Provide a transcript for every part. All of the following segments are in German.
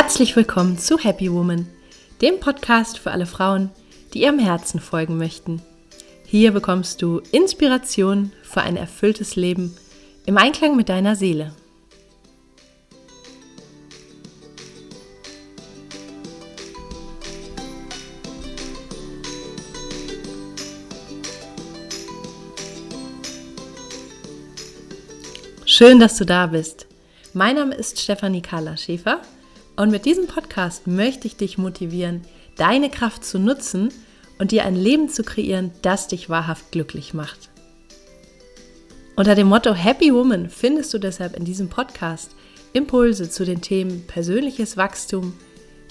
Herzlich willkommen zu Happy Woman, dem Podcast für alle Frauen, die ihrem Herzen folgen möchten. Hier bekommst du Inspiration für ein erfülltes Leben im Einklang mit deiner Seele. Schön, dass du da bist. Mein Name ist Stefanie Carla Schäfer und mit diesem Podcast möchte ich dich motivieren, deine Kraft zu nutzen und dir ein Leben zu kreieren, das dich wahrhaft glücklich macht. Unter dem Motto Happy Woman findest du deshalb in diesem Podcast Impulse zu den Themen persönliches Wachstum,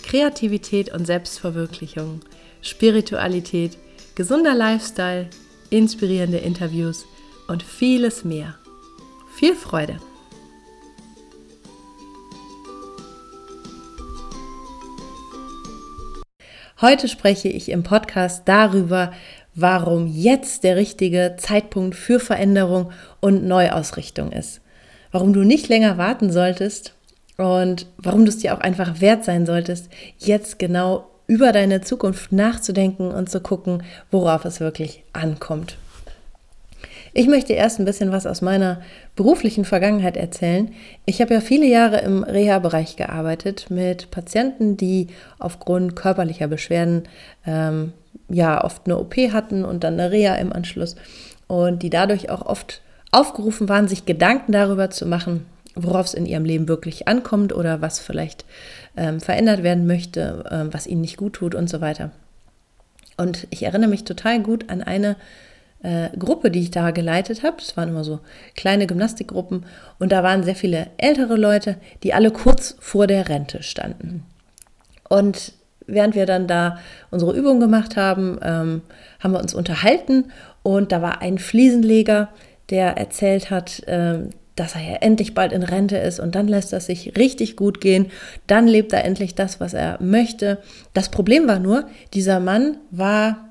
Kreativität und Selbstverwirklichung, Spiritualität, gesunder Lifestyle, inspirierende Interviews und vieles mehr. Viel Freude! Heute spreche ich im Podcast darüber, warum jetzt der richtige Zeitpunkt für Veränderung und Neuausrichtung ist. Warum du nicht länger warten solltest und warum du es dir auch einfach wert sein solltest, jetzt genau über deine Zukunft nachzudenken und zu gucken, worauf es wirklich ankommt. Ich möchte erst ein bisschen was aus meiner beruflichen Vergangenheit erzählen. Ich habe ja viele Jahre im Reha-Bereich gearbeitet mit Patienten, die aufgrund körperlicher Beschwerden ähm, ja oft eine OP hatten und dann eine Reha im Anschluss und die dadurch auch oft aufgerufen waren, sich Gedanken darüber zu machen, worauf es in ihrem Leben wirklich ankommt oder was vielleicht ähm, verändert werden möchte, ähm, was ihnen nicht gut tut und so weiter. Und ich erinnere mich total gut an eine äh, Gruppe, die ich da geleitet habe. Das waren immer so kleine Gymnastikgruppen und da waren sehr viele ältere Leute, die alle kurz vor der Rente standen. Und während wir dann da unsere Übung gemacht haben, ähm, haben wir uns unterhalten und da war ein Fliesenleger, der erzählt hat, ähm, dass er ja endlich bald in Rente ist und dann lässt es sich richtig gut gehen. Dann lebt er endlich das, was er möchte. Das Problem war nur, dieser Mann war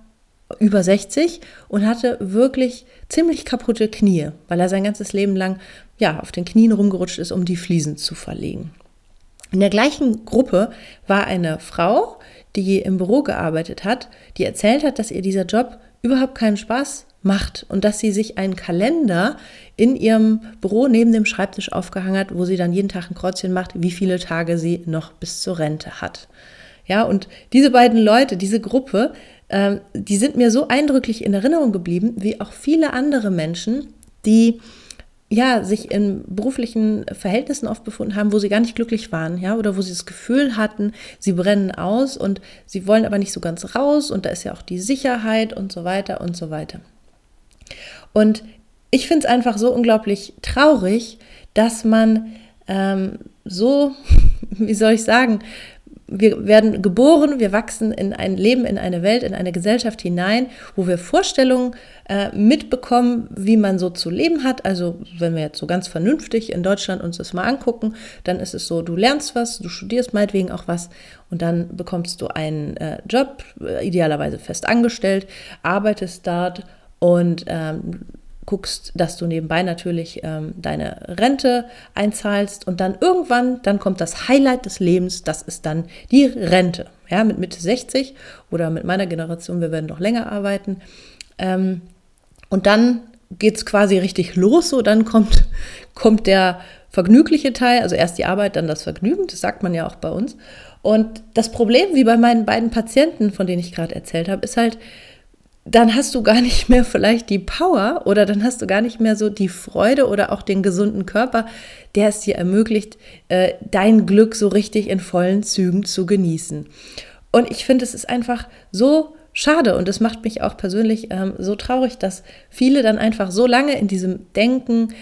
über 60 und hatte wirklich ziemlich kaputte Knie, weil er sein ganzes Leben lang ja auf den Knien rumgerutscht ist, um die Fliesen zu verlegen. In der gleichen Gruppe war eine Frau, die im Büro gearbeitet hat, die erzählt hat, dass ihr dieser Job überhaupt keinen Spaß macht und dass sie sich einen Kalender in ihrem Büro neben dem Schreibtisch aufgehangen hat, wo sie dann jeden Tag ein Kreuzchen macht, wie viele Tage sie noch bis zur Rente hat. Ja, und diese beiden Leute, diese Gruppe, ähm, die sind mir so eindrücklich in Erinnerung geblieben, wie auch viele andere Menschen, die ja, sich in beruflichen Verhältnissen oft befunden haben, wo sie gar nicht glücklich waren, ja, oder wo sie das Gefühl hatten, sie brennen aus und sie wollen aber nicht so ganz raus und da ist ja auch die Sicherheit und so weiter und so weiter. Und ich finde es einfach so unglaublich traurig, dass man ähm, so, wie soll ich sagen, wir werden geboren, wir wachsen in ein Leben, in eine Welt, in eine Gesellschaft hinein, wo wir Vorstellungen äh, mitbekommen, wie man so zu leben hat. Also wenn wir jetzt so ganz vernünftig in Deutschland uns das mal angucken, dann ist es so, du lernst was, du studierst meinetwegen auch was und dann bekommst du einen äh, Job, äh, idealerweise fest angestellt, arbeitest dort und ähm, guckst, dass du nebenbei natürlich ähm, deine Rente einzahlst und dann irgendwann, dann kommt das Highlight des Lebens, das ist dann die Rente. Ja, mit Mitte 60 oder mit meiner Generation, wir werden noch länger arbeiten. Ähm, und dann geht es quasi richtig los, so dann kommt, kommt der vergnügliche Teil, also erst die Arbeit, dann das Vergnügen, das sagt man ja auch bei uns. Und das Problem, wie bei meinen beiden Patienten, von denen ich gerade erzählt habe, ist halt, dann hast du gar nicht mehr vielleicht die Power oder dann hast du gar nicht mehr so die Freude oder auch den gesunden Körper, der es dir ermöglicht, äh, dein Glück so richtig in vollen Zügen zu genießen. Und ich finde, es ist einfach so schade und es macht mich auch persönlich ähm, so traurig, dass viele dann einfach so lange in diesem Denken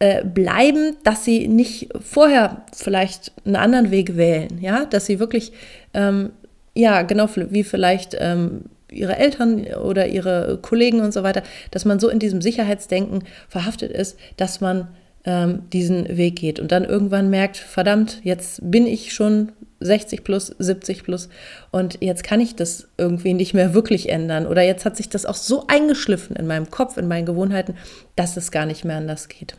äh, bleiben, dass sie nicht vorher vielleicht einen anderen Weg wählen, ja, dass sie wirklich, ähm, ja, genau wie vielleicht ähm, ihre Eltern oder ihre Kollegen und so weiter, dass man so in diesem Sicherheitsdenken verhaftet ist, dass man ähm, diesen Weg geht und dann irgendwann merkt, verdammt, jetzt bin ich schon 60 plus, 70 plus und jetzt kann ich das irgendwie nicht mehr wirklich ändern oder jetzt hat sich das auch so eingeschliffen in meinem Kopf, in meinen Gewohnheiten, dass es gar nicht mehr anders geht.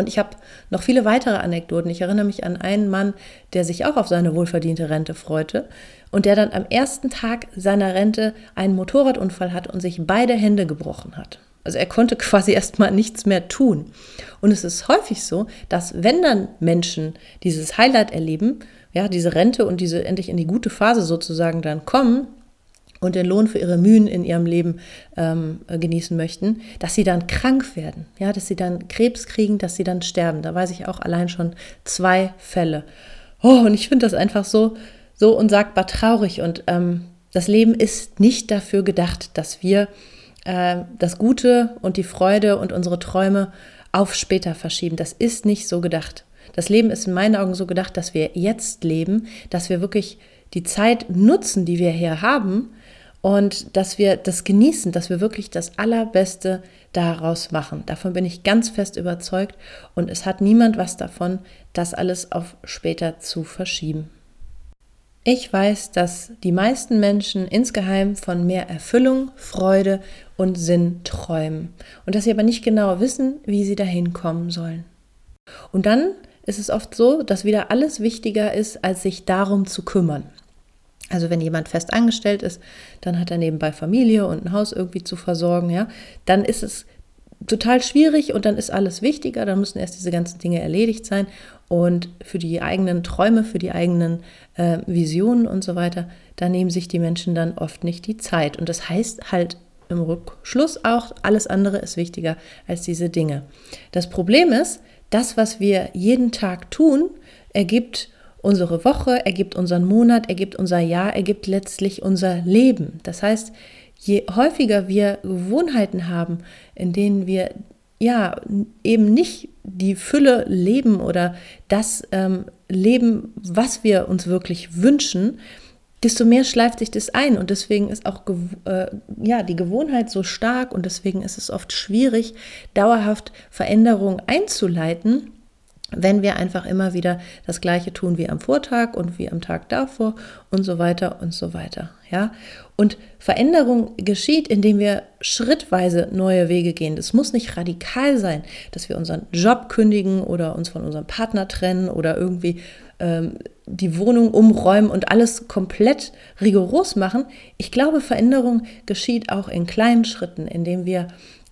Und ich habe noch viele weitere Anekdoten. Ich erinnere mich an einen Mann, der sich auch auf seine wohlverdiente Rente freute und der dann am ersten Tag seiner Rente einen Motorradunfall hat und sich beide Hände gebrochen hat. Also er konnte quasi erstmal nichts mehr tun. Und es ist häufig so, dass wenn dann Menschen dieses Highlight erleben, ja, diese Rente und diese endlich in die gute Phase sozusagen dann kommen, und den Lohn für ihre Mühen in ihrem Leben ähm, genießen möchten, dass sie dann krank werden, ja, dass sie dann Krebs kriegen, dass sie dann sterben. Da weiß ich auch allein schon zwei Fälle. Oh, und ich finde das einfach so, so unsagbar traurig. Und ähm, das Leben ist nicht dafür gedacht, dass wir äh, das Gute und die Freude und unsere Träume auf später verschieben. Das ist nicht so gedacht. Das Leben ist in meinen Augen so gedacht, dass wir jetzt leben, dass wir wirklich die Zeit nutzen, die wir hier haben, und dass wir das genießen, dass wir wirklich das Allerbeste daraus machen. Davon bin ich ganz fest überzeugt und es hat niemand was davon, das alles auf später zu verschieben. Ich weiß, dass die meisten Menschen insgeheim von mehr Erfüllung, Freude und Sinn träumen und dass sie aber nicht genau wissen, wie sie dahin kommen sollen. Und dann ist es oft so, dass wieder alles wichtiger ist, als sich darum zu kümmern. Also wenn jemand fest angestellt ist, dann hat er nebenbei Familie und ein Haus irgendwie zu versorgen, ja, dann ist es total schwierig und dann ist alles wichtiger, dann müssen erst diese ganzen Dinge erledigt sein. Und für die eigenen Träume, für die eigenen äh, Visionen und so weiter, da nehmen sich die Menschen dann oft nicht die Zeit. Und das heißt halt im Rückschluss auch, alles andere ist wichtiger als diese Dinge. Das Problem ist, das, was wir jeden Tag tun, ergibt unsere Woche, ergibt unseren Monat, ergibt unser Jahr, ergibt letztlich unser Leben. Das heißt, je häufiger wir Gewohnheiten haben, in denen wir ja eben nicht die Fülle leben oder das ähm, leben, was wir uns wirklich wünschen, desto mehr schleift sich das ein und deswegen ist auch äh, ja die Gewohnheit so stark und deswegen ist es oft schwierig dauerhaft Veränderungen einzuleiten wenn wir einfach immer wieder das Gleiche tun wie am Vortag und wie am Tag davor und so weiter und so weiter. Ja? Und Veränderung geschieht, indem wir schrittweise neue Wege gehen. Das muss nicht radikal sein, dass wir unseren Job kündigen oder uns von unserem Partner trennen oder irgendwie ähm, die Wohnung umräumen und alles komplett rigoros machen. Ich glaube, Veränderung geschieht auch in kleinen Schritten, indem wir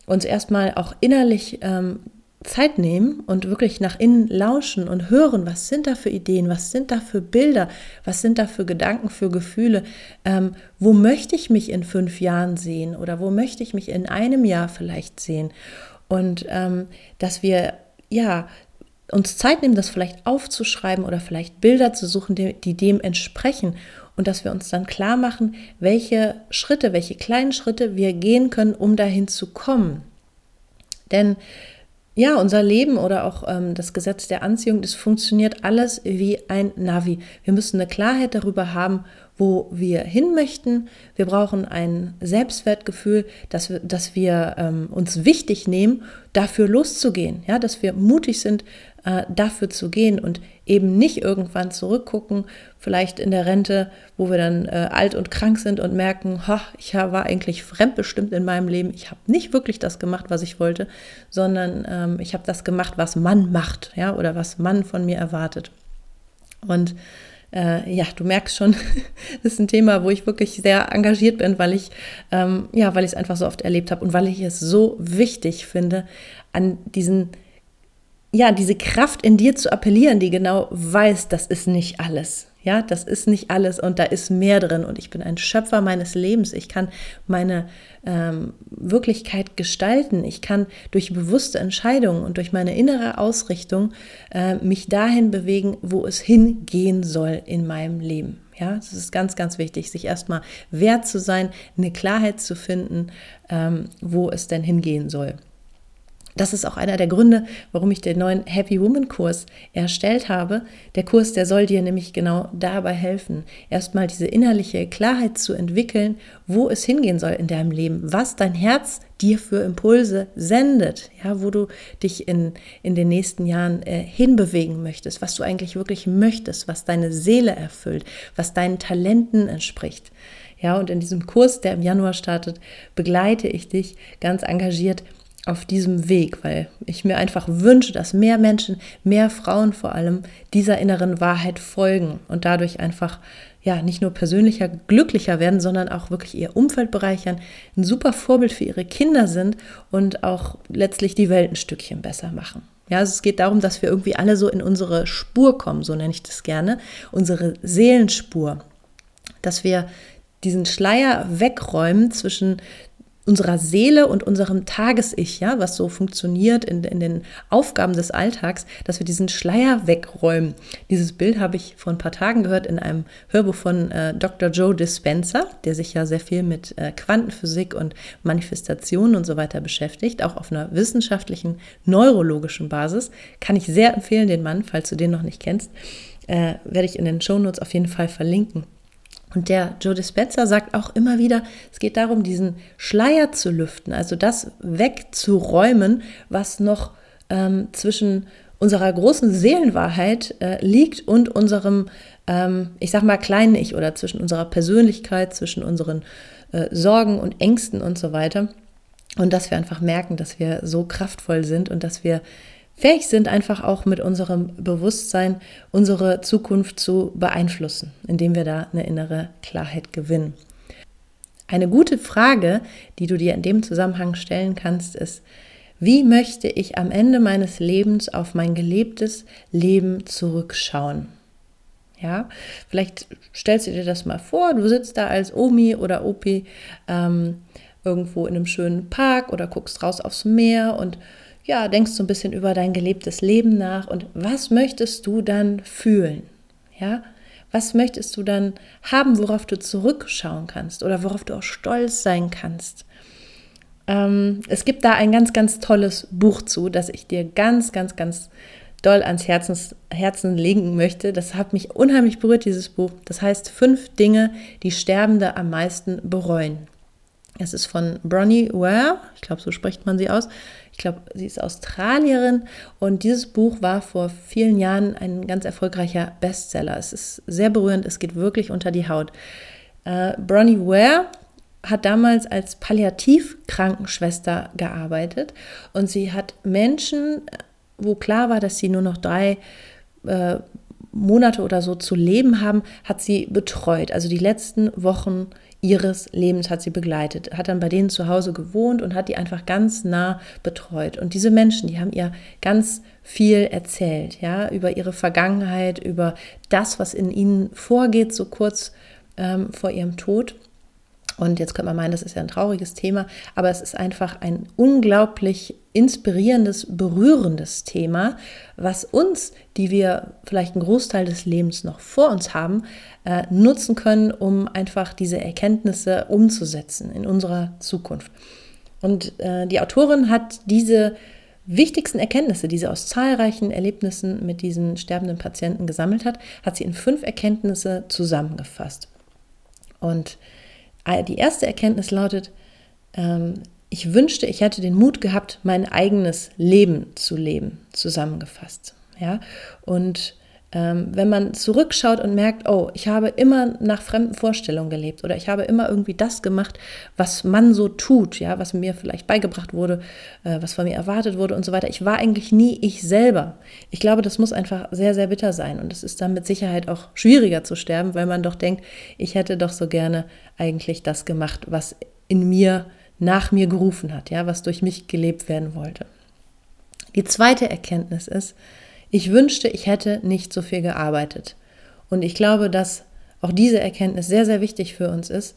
uns erstmal auch innerlich ähm, Zeit nehmen und wirklich nach innen lauschen und hören, was sind da für Ideen, was sind da für Bilder, was sind da für Gedanken, für Gefühle, ähm, wo möchte ich mich in fünf Jahren sehen oder wo möchte ich mich in einem Jahr vielleicht sehen. Und ähm, dass wir ja uns Zeit nehmen, das vielleicht aufzuschreiben oder vielleicht Bilder zu suchen, die, die dem entsprechen und dass wir uns dann klar machen, welche Schritte, welche kleinen Schritte wir gehen können, um dahin zu kommen. Denn ja, unser Leben oder auch ähm, das Gesetz der Anziehung, das funktioniert alles wie ein Navi. Wir müssen eine Klarheit darüber haben, wo wir hin möchten. Wir brauchen ein Selbstwertgefühl, dass wir, dass wir ähm, uns wichtig nehmen, dafür loszugehen, ja, dass wir mutig sind, äh, dafür zu gehen und eben nicht irgendwann zurückgucken, vielleicht in der Rente, wo wir dann äh, alt und krank sind und merken, ha, ich war eigentlich fremdbestimmt in meinem Leben, ich habe nicht wirklich das gemacht, was ich wollte, sondern ähm, ich habe das gemacht, was man macht, ja, oder was man von mir erwartet. Und äh, ja, du merkst schon, das ist ein Thema, wo ich wirklich sehr engagiert bin, weil ich ähm, ja, weil ich es einfach so oft erlebt habe und weil ich es so wichtig finde, an diesen ja, diese Kraft in dir zu appellieren, die genau weiß, das ist nicht alles. Ja, das ist nicht alles und da ist mehr drin und ich bin ein Schöpfer meines Lebens. Ich kann meine ähm, Wirklichkeit gestalten. Ich kann durch bewusste Entscheidungen und durch meine innere Ausrichtung äh, mich dahin bewegen, wo es hingehen soll in meinem Leben. Ja, es ist ganz, ganz wichtig, sich erstmal wert zu sein, eine Klarheit zu finden, ähm, wo es denn hingehen soll. Das ist auch einer der Gründe, warum ich den neuen Happy Woman Kurs erstellt habe. Der Kurs, der soll dir nämlich genau dabei helfen, erstmal diese innerliche Klarheit zu entwickeln, wo es hingehen soll in deinem Leben, was dein Herz dir für Impulse sendet, ja, wo du dich in, in den nächsten Jahren äh, hinbewegen möchtest, was du eigentlich wirklich möchtest, was deine Seele erfüllt, was deinen Talenten entspricht. Ja, und in diesem Kurs, der im Januar startet, begleite ich dich ganz engagiert auf diesem Weg, weil ich mir einfach wünsche, dass mehr Menschen, mehr Frauen vor allem dieser inneren Wahrheit folgen und dadurch einfach ja nicht nur persönlicher, glücklicher werden, sondern auch wirklich ihr Umfeld bereichern, ein super Vorbild für ihre Kinder sind und auch letztlich die Welt ein Stückchen besser machen. Ja, also es geht darum, dass wir irgendwie alle so in unsere Spur kommen, so nenne ich das gerne, unsere Seelenspur, dass wir diesen Schleier wegräumen zwischen unserer Seele und unserem Tages-Ich, ja, was so funktioniert in, in den Aufgaben des Alltags, dass wir diesen Schleier wegräumen. Dieses Bild habe ich vor ein paar Tagen gehört in einem Hörbuch von äh, Dr. Joe Dispenza, der sich ja sehr viel mit äh, Quantenphysik und Manifestationen und so weiter beschäftigt, auch auf einer wissenschaftlichen, neurologischen Basis. Kann ich sehr empfehlen, den Mann, falls du den noch nicht kennst, äh, werde ich in den Shownotes auf jeden Fall verlinken. Und der Joe Dispenza sagt auch immer wieder, es geht darum, diesen Schleier zu lüften, also das wegzuräumen, was noch ähm, zwischen unserer großen Seelenwahrheit äh, liegt und unserem, ähm, ich sag mal, kleinen Ich oder zwischen unserer Persönlichkeit, zwischen unseren äh, Sorgen und Ängsten und so weiter. Und dass wir einfach merken, dass wir so kraftvoll sind und dass wir fähig sind, einfach auch mit unserem Bewusstsein unsere Zukunft zu beeinflussen, indem wir da eine innere Klarheit gewinnen. Eine gute Frage, die du dir in dem Zusammenhang stellen kannst, ist, wie möchte ich am Ende meines Lebens auf mein gelebtes Leben zurückschauen? Ja, vielleicht stellst du dir das mal vor, du sitzt da als Omi oder Opi ähm, irgendwo in einem schönen Park oder guckst raus aufs Meer und ja, denkst so ein bisschen über dein gelebtes Leben nach und was möchtest du dann fühlen? Ja, was möchtest du dann haben, worauf du zurückschauen kannst oder worauf du auch stolz sein kannst? Ähm, es gibt da ein ganz, ganz tolles Buch zu, das ich dir ganz, ganz, ganz doll ans Herzens, Herzen legen möchte. Das hat mich unheimlich berührt, dieses Buch. Das heißt Fünf Dinge, die Sterbende am meisten bereuen. Es ist von Bronnie Ware, ich glaube, so spricht man sie aus. Ich glaube, sie ist Australierin und dieses Buch war vor vielen Jahren ein ganz erfolgreicher Bestseller. Es ist sehr berührend, es geht wirklich unter die Haut. Äh, Bronnie Ware hat damals als Palliativkrankenschwester gearbeitet und sie hat Menschen, wo klar war, dass sie nur noch drei äh, Monate oder so zu leben haben, hat sie betreut. Also die letzten Wochen ihres Lebens hat sie begleitet, hat dann bei denen zu Hause gewohnt und hat die einfach ganz nah betreut. Und diese Menschen, die haben ihr ganz viel erzählt, ja, über ihre Vergangenheit, über das, was in ihnen vorgeht, so kurz ähm, vor ihrem Tod. Und jetzt könnte man meinen, das ist ja ein trauriges Thema, aber es ist einfach ein unglaublich inspirierendes, berührendes Thema, was uns, die wir vielleicht einen Großteil des Lebens noch vor uns haben, äh, nutzen können, um einfach diese Erkenntnisse umzusetzen in unserer Zukunft. Und äh, die Autorin hat diese wichtigsten Erkenntnisse, die sie aus zahlreichen Erlebnissen mit diesen sterbenden Patienten gesammelt hat, hat sie in fünf Erkenntnisse zusammengefasst. Und die erste Erkenntnis lautet, ähm, ich wünschte, ich hätte den Mut gehabt, mein eigenes Leben zu leben, zusammengefasst. Ja, und wenn man zurückschaut und merkt, oh, ich habe immer nach fremden Vorstellungen gelebt oder ich habe immer irgendwie das gemacht, was man so tut, ja, was mir vielleicht beigebracht wurde, äh, was von mir erwartet wurde und so weiter. Ich war eigentlich nie ich selber. Ich glaube, das muss einfach sehr, sehr bitter sein und es ist dann mit Sicherheit auch schwieriger zu sterben, weil man doch denkt, ich hätte doch so gerne eigentlich das gemacht, was in mir nach mir gerufen hat, ja, was durch mich gelebt werden wollte. Die zweite Erkenntnis ist, ich wünschte, ich hätte nicht so viel gearbeitet. Und ich glaube, dass auch diese Erkenntnis sehr, sehr wichtig für uns ist,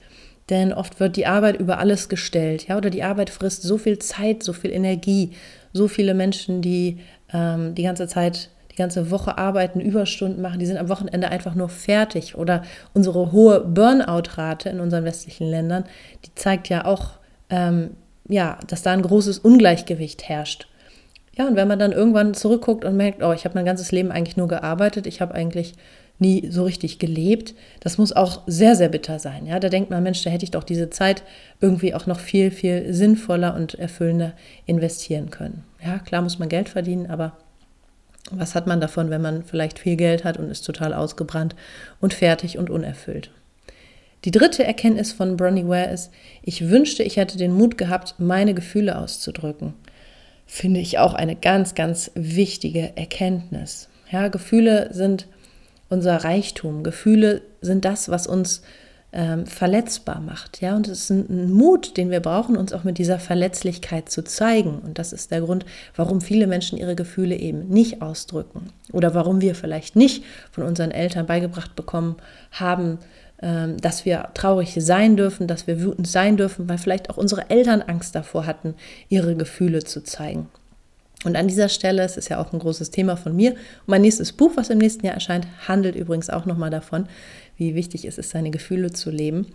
denn oft wird die Arbeit über alles gestellt, ja, oder die Arbeit frisst so viel Zeit, so viel Energie, so viele Menschen, die ähm, die ganze Zeit, die ganze Woche arbeiten, Überstunden machen, die sind am Wochenende einfach nur fertig. Oder unsere hohe Burnout-Rate in unseren westlichen Ländern, die zeigt ja auch, ähm, ja, dass da ein großes Ungleichgewicht herrscht. Ja, und wenn man dann irgendwann zurückguckt und merkt, oh, ich habe mein ganzes Leben eigentlich nur gearbeitet, ich habe eigentlich nie so richtig gelebt, das muss auch sehr, sehr bitter sein. Ja, da denkt man, Mensch, da hätte ich doch diese Zeit irgendwie auch noch viel, viel sinnvoller und erfüllender investieren können. Ja, klar muss man Geld verdienen, aber was hat man davon, wenn man vielleicht viel Geld hat und ist total ausgebrannt und fertig und unerfüllt? Die dritte Erkenntnis von Bronnie Ware ist, ich wünschte, ich hätte den Mut gehabt, meine Gefühle auszudrücken. Finde ich auch eine ganz, ganz wichtige Erkenntnis. Ja, Gefühle sind unser Reichtum. Gefühle sind das, was uns ähm, verletzbar macht. Ja, und es ist ein, Mut, den wir brauchen, uns auch mit dieser Verletzlichkeit zu zeigen. Und das ist der Grund, warum viele Menschen ihre Gefühle eben nicht ausdrücken. Oder warum wir vielleicht nicht von unseren Eltern beigebracht bekommen haben, dass wir traurig sein dürfen, dass wir wütend sein dürfen, weil vielleicht auch unsere Eltern Angst davor hatten, ihre Gefühle zu zeigen. Und an dieser Stelle, es ist ja auch ein großes Thema von mir, mein nächstes Buch, was im nächsten Jahr erscheint, handelt übrigens auch nochmal davon, wie wichtig es ist, seine Gefühle zu leben.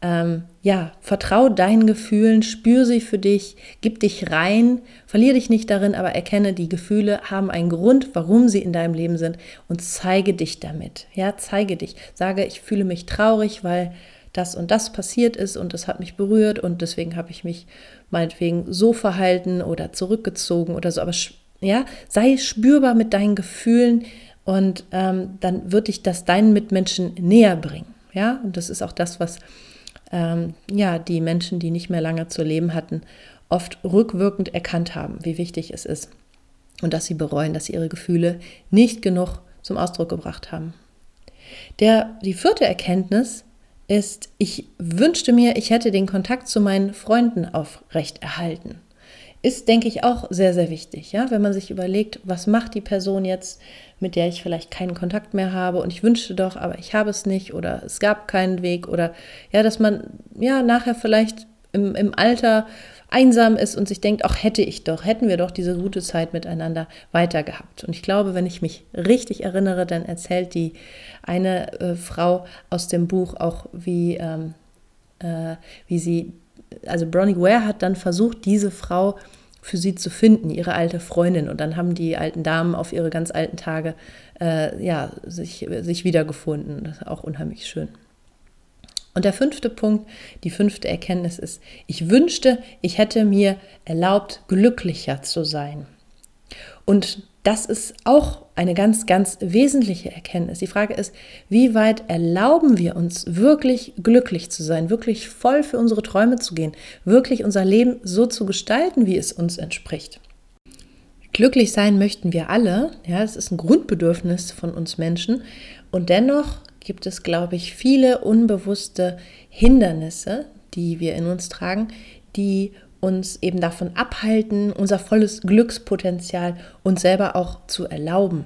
Ähm, ja, vertrau deinen Gefühlen, spür sie für dich, gib dich rein, verliere dich nicht darin, aber erkenne, die Gefühle haben einen Grund, warum sie in deinem Leben sind und zeige dich damit. Ja, zeige dich. Sage, ich fühle mich traurig, weil das und das passiert ist und es hat mich berührt und deswegen habe ich mich meinetwegen so verhalten oder zurückgezogen oder so. Aber ja, sei spürbar mit deinen Gefühlen, und ähm, dann wird dich das deinen Mitmenschen näher bringen. Ja, und das ist auch das, was ähm, ja, die Menschen, die nicht mehr lange zu leben hatten, oft rückwirkend erkannt haben, wie wichtig es ist. Und dass sie bereuen, dass sie ihre Gefühle nicht genug zum Ausdruck gebracht haben. Der, die vierte Erkenntnis ist, ich wünschte mir, ich hätte den Kontakt zu meinen Freunden aufrecht erhalten ist, denke ich, auch sehr, sehr wichtig. Ja? Wenn man sich überlegt, was macht die Person jetzt, mit der ich vielleicht keinen Kontakt mehr habe und ich wünschte doch, aber ich habe es nicht oder es gab keinen Weg oder ja, dass man ja nachher vielleicht im, im Alter einsam ist und sich denkt, auch hätte ich doch, hätten wir doch diese gute Zeit miteinander weiter gehabt. Und ich glaube, wenn ich mich richtig erinnere, dann erzählt die eine äh, Frau aus dem Buch auch, wie, ähm, äh, wie sie also Bronnie Ware hat dann versucht, diese Frau für sie zu finden, ihre alte Freundin. Und dann haben die alten Damen auf ihre ganz alten Tage äh, ja, sich, sich wiedergefunden. Das ist auch unheimlich schön. Und der fünfte Punkt, die fünfte Erkenntnis ist, ich wünschte, ich hätte mir erlaubt, glücklicher zu sein. Und das ist auch eine ganz, ganz wesentliche Erkenntnis. Die Frage ist, wie weit erlauben wir uns wirklich glücklich zu sein, wirklich voll für unsere Träume zu gehen, wirklich unser Leben so zu gestalten, wie es uns entspricht. Glücklich sein möchten wir alle, ja, es ist ein Grundbedürfnis von uns Menschen und dennoch gibt es, glaube ich, viele unbewusste Hindernisse, die wir in uns tragen, die uns eben davon abhalten, unser volles Glückspotenzial uns selber auch zu erlauben.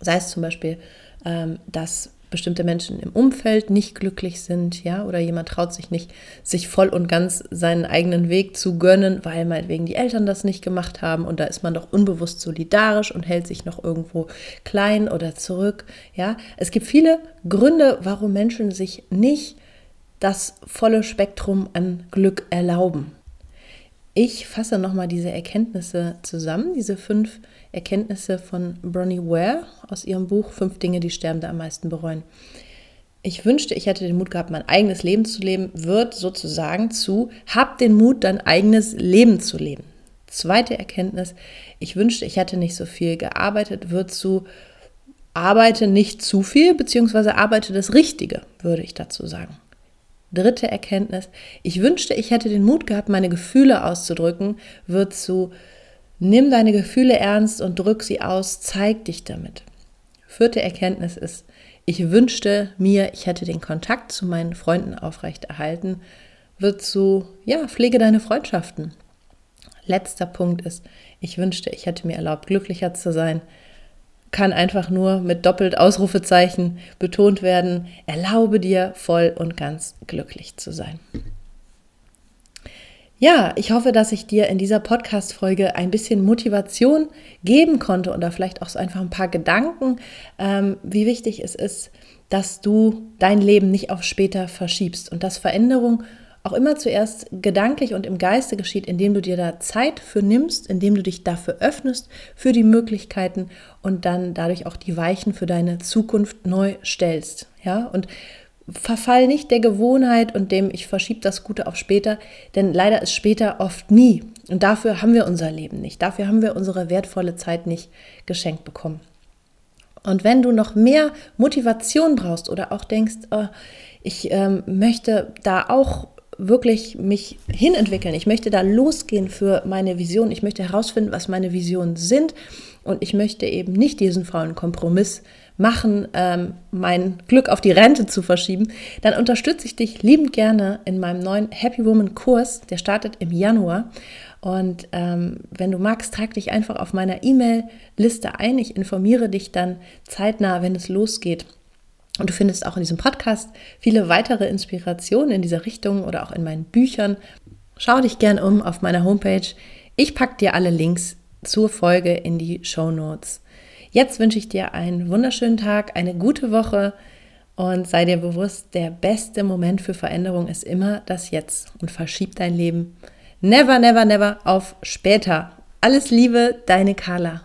Sei es zum Beispiel, ähm, dass bestimmte Menschen im Umfeld nicht glücklich sind, ja, oder jemand traut sich nicht, sich voll und ganz seinen eigenen Weg zu gönnen, weil meinetwegen die Eltern das nicht gemacht haben und da ist man doch unbewusst solidarisch und hält sich noch irgendwo klein oder zurück, ja. Es gibt viele Gründe, warum Menschen sich nicht das volle Spektrum an Glück erlauben. Ich fasse nochmal diese Erkenntnisse zusammen, diese fünf Erkenntnisse von Bronnie Ware aus ihrem Buch Fünf Dinge, die Sterbende am meisten bereuen. Ich wünschte, ich hätte den Mut gehabt, mein eigenes Leben zu leben, wird sozusagen zu, hab den Mut, dein eigenes Leben zu leben. Zweite Erkenntnis, ich wünschte, ich hätte nicht so viel gearbeitet, wird zu, arbeite nicht zu viel, beziehungsweise arbeite das Richtige, würde ich dazu sagen. Dritte Erkenntnis, ich wünschte, ich hätte den Mut gehabt, meine Gefühle auszudrücken, wird zu, nimm deine Gefühle ernst und drück sie aus, zeig dich damit. Vierte Erkenntnis ist, ich wünschte mir, ich hätte den Kontakt zu meinen Freunden aufrechterhalten, wird zu, ja, pflege deine Freundschaften. Letzter Punkt ist, ich wünschte, ich hätte mir erlaubt, glücklicher zu sein, kann einfach nur mit doppelt Ausrufezeichen betont werden. Erlaube dir voll und ganz glücklich zu sein. Ja, ich hoffe, dass ich dir in dieser Podcast-Folge ein bisschen Motivation geben konnte oder vielleicht auch so einfach ein paar Gedanken, ähm, wie wichtig es ist, dass du dein Leben nicht auf später verschiebst und dass Veränderung auch immer zuerst gedanklich und im Geiste geschieht, indem du dir da Zeit für nimmst, indem du dich dafür öffnest, für die Möglichkeiten und dann dadurch auch die Weichen für deine Zukunft neu stellst. Ja, und verfall nicht der Gewohnheit und dem, ich verschiebe das Gute auf später, denn leider ist später oft nie. Und dafür haben wir unser Leben nicht. Dafür haben wir unsere wertvolle Zeit nicht geschenkt bekommen. Und wenn du noch mehr Motivation brauchst oder auch denkst, oh, ich ähm, möchte da auch wirklich mich hinentwickeln. Ich möchte da losgehen für meine Vision. Ich möchte herausfinden, was meine Visionen sind. Und ich möchte eben nicht diesen faulen Kompromiss machen, ähm, mein Glück auf die Rente zu verschieben, dann unterstütze ich dich liebend gerne in meinem neuen Happy Woman Kurs. Der startet im Januar. Und ähm, wenn du magst, trag dich einfach auf meiner E-Mail-Liste ein. Ich informiere dich dann zeitnah, wenn es losgeht. Und du findest auch in diesem Podcast viele weitere Inspirationen in dieser Richtung oder auch in meinen Büchern. Schau dich gern um auf meiner Homepage. Ich packe dir alle Links zur Folge in die Show Notes. Jetzt wünsche ich dir einen wunderschönen Tag, eine gute Woche und sei dir bewusst, der beste Moment für Veränderung ist immer das Jetzt und verschieb dein Leben never, never, never auf später. Alles Liebe, deine Carla.